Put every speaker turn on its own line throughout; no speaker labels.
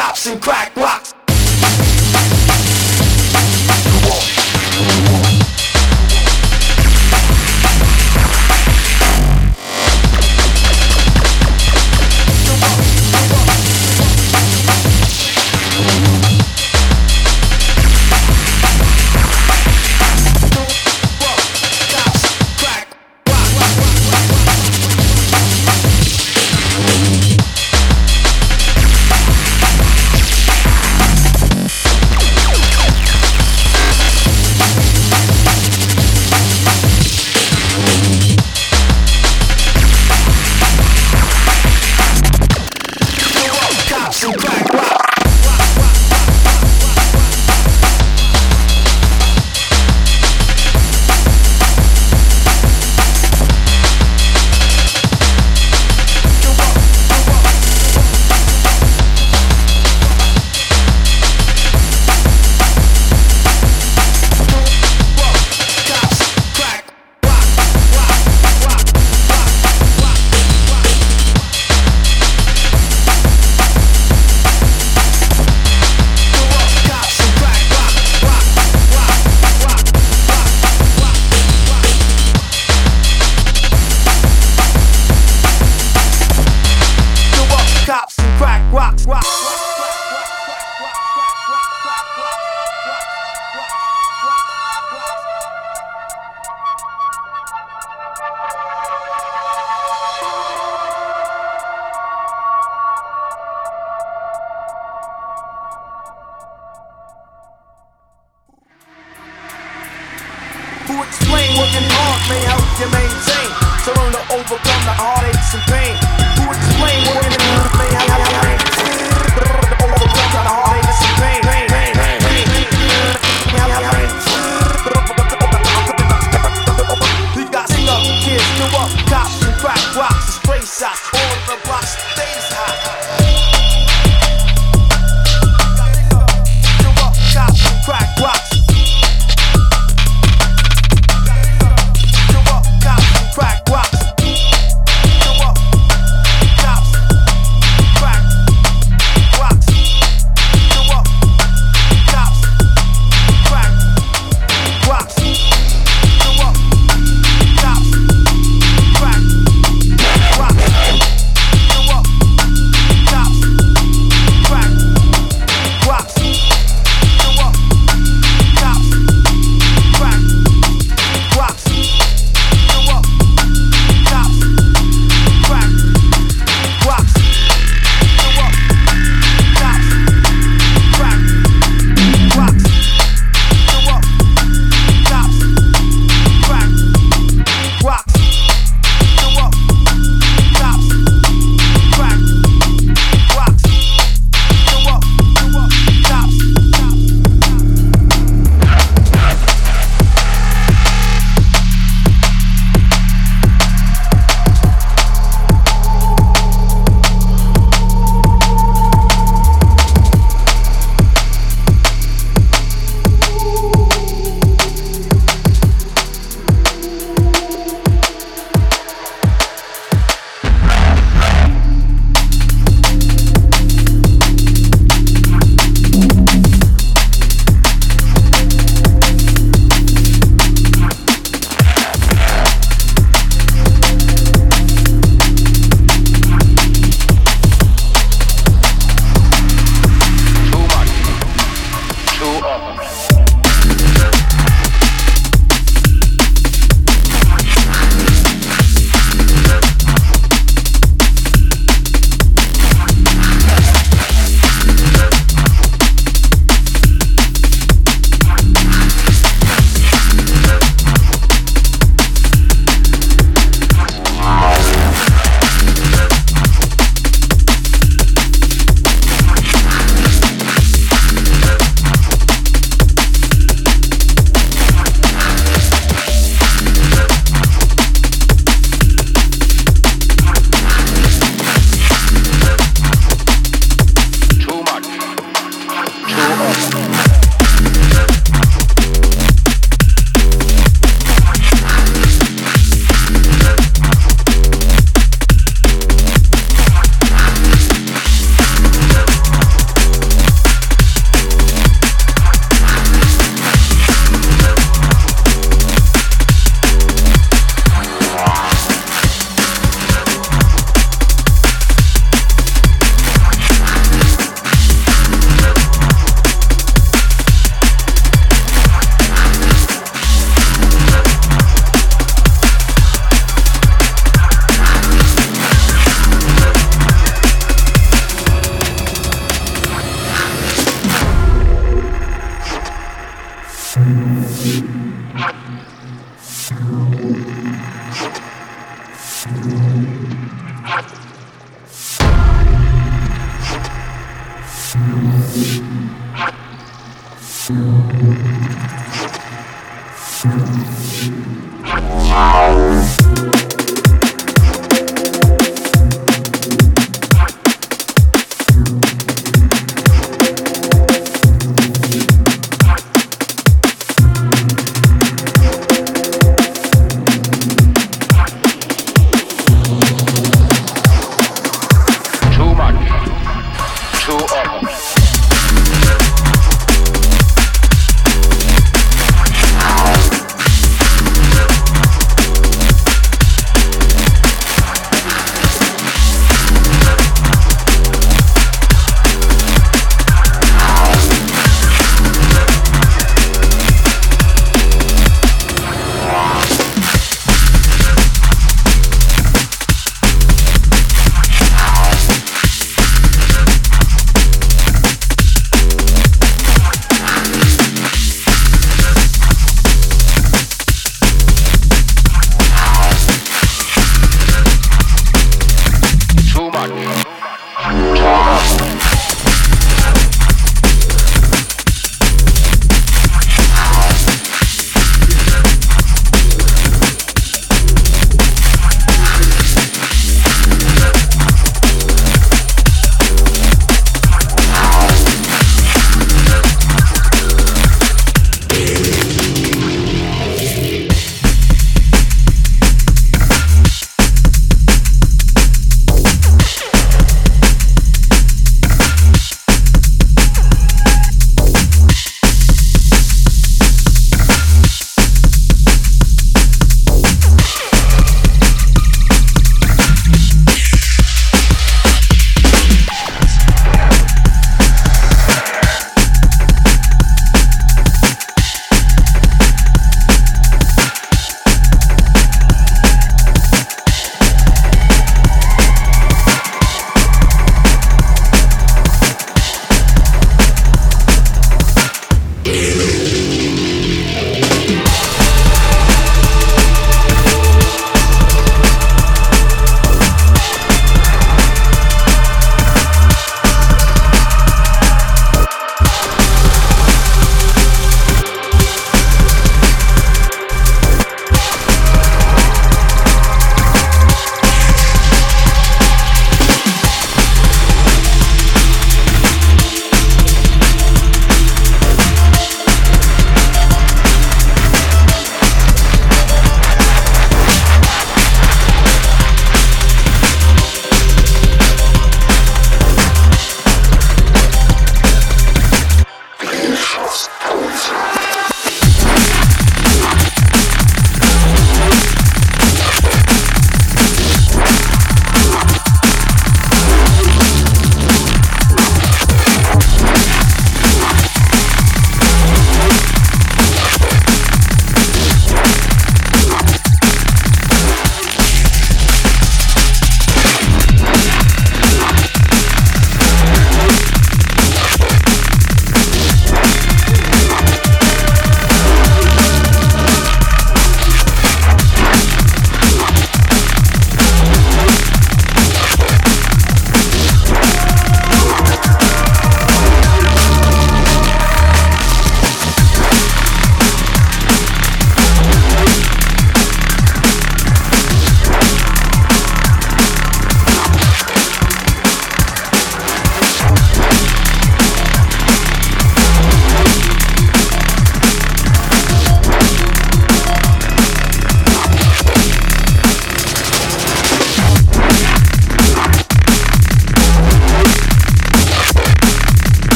tops and crack rocks. heartaches and pain.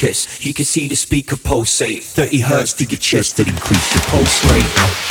kiss. You
can see the speaker pulsate. 30 hertz to your chest that increase your pulse rate.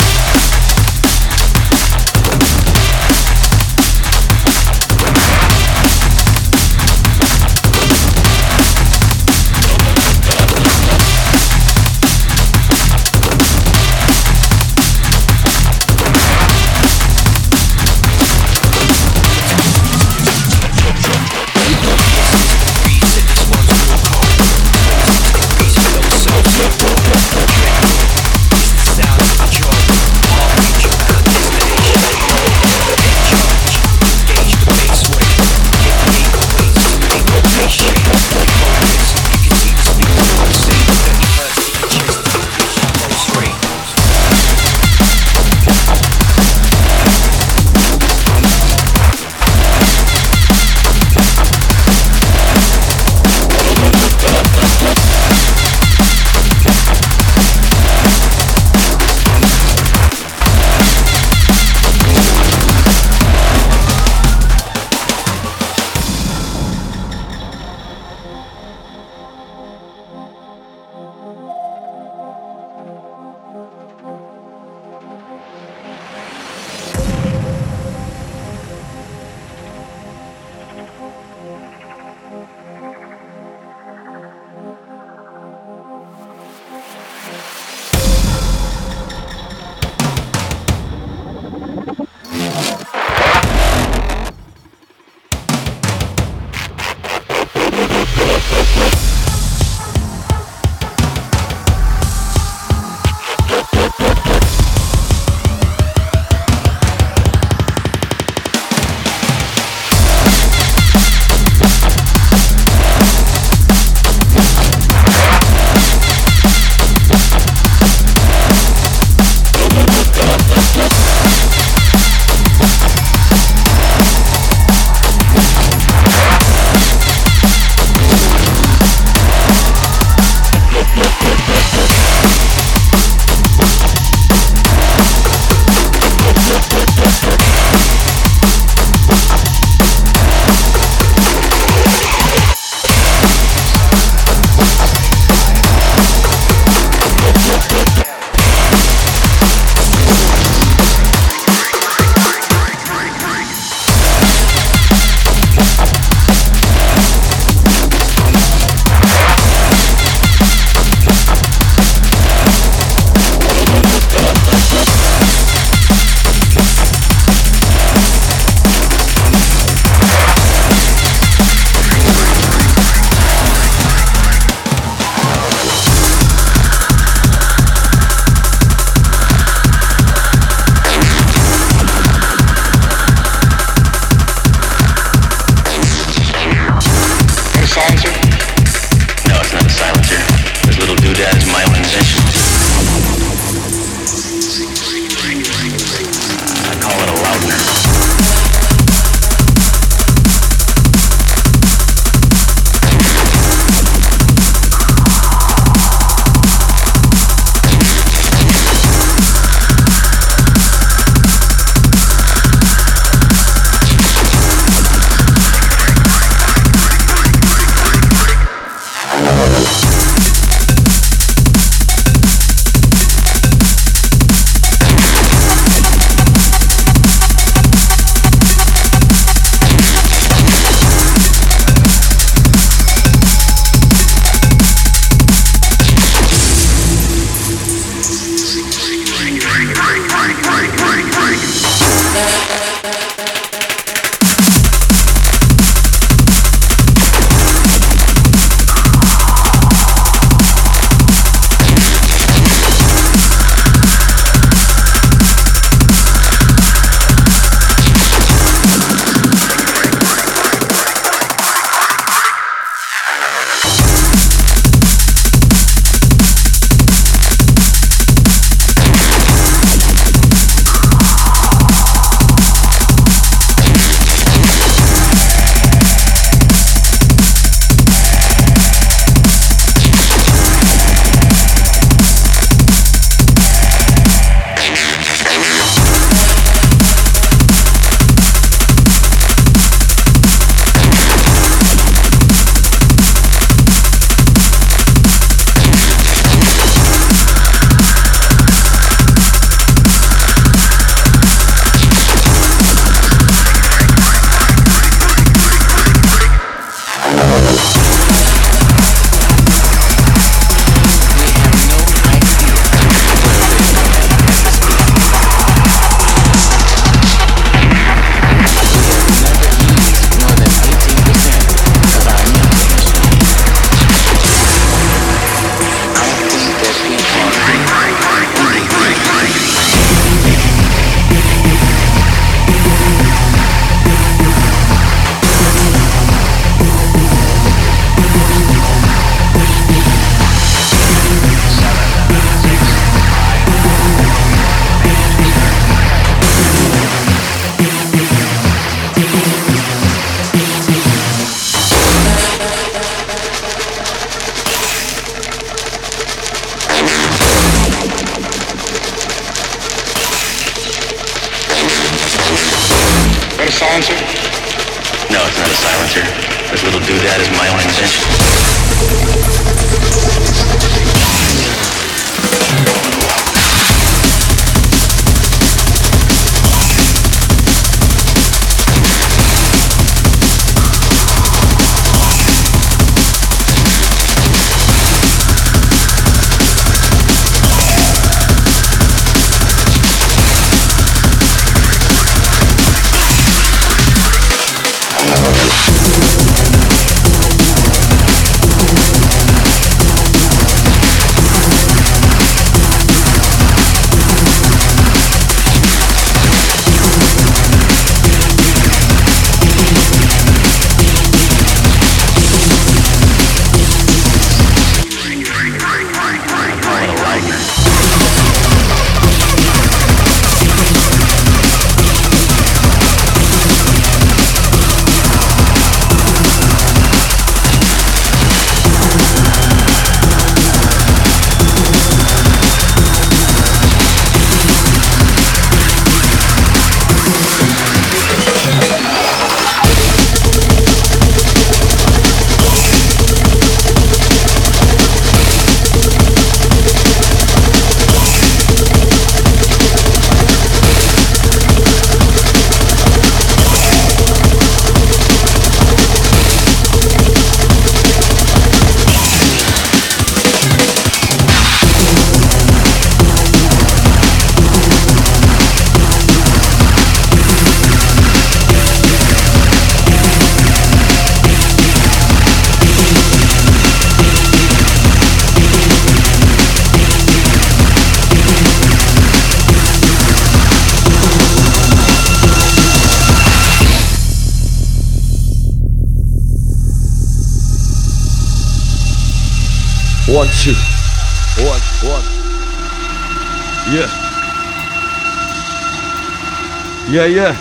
Yeah, yeah.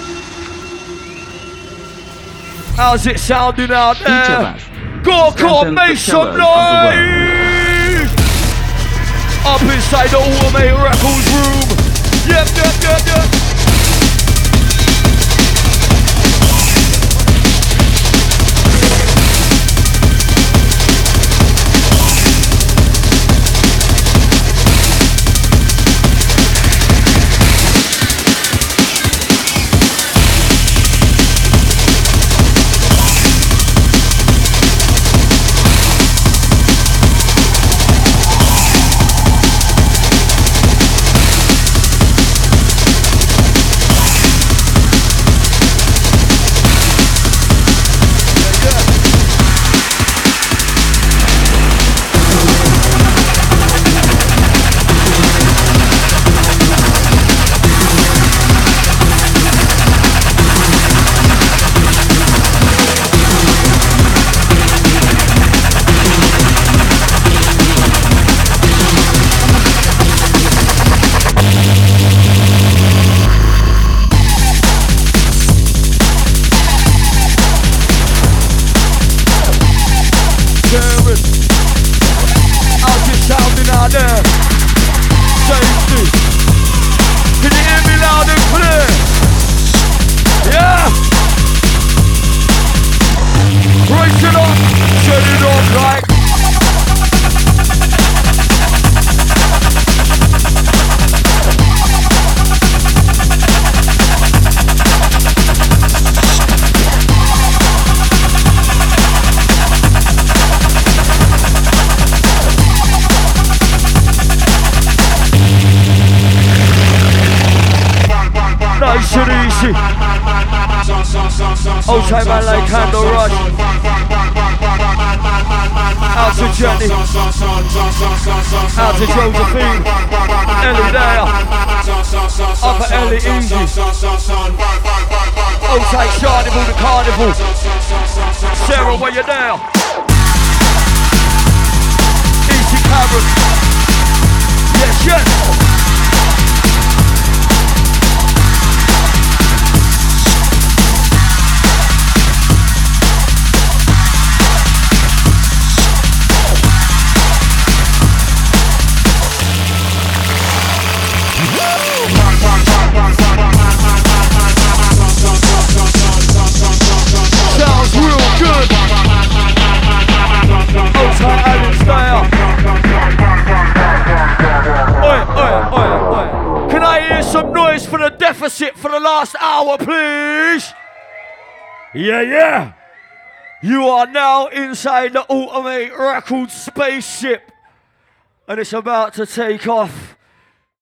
How's it sounding out there? Go, go, make some noise! Up inside the Automate Records room. Yep, yep, yep, yep. Inside the AutomAte Record spaceship. And it's about to take off.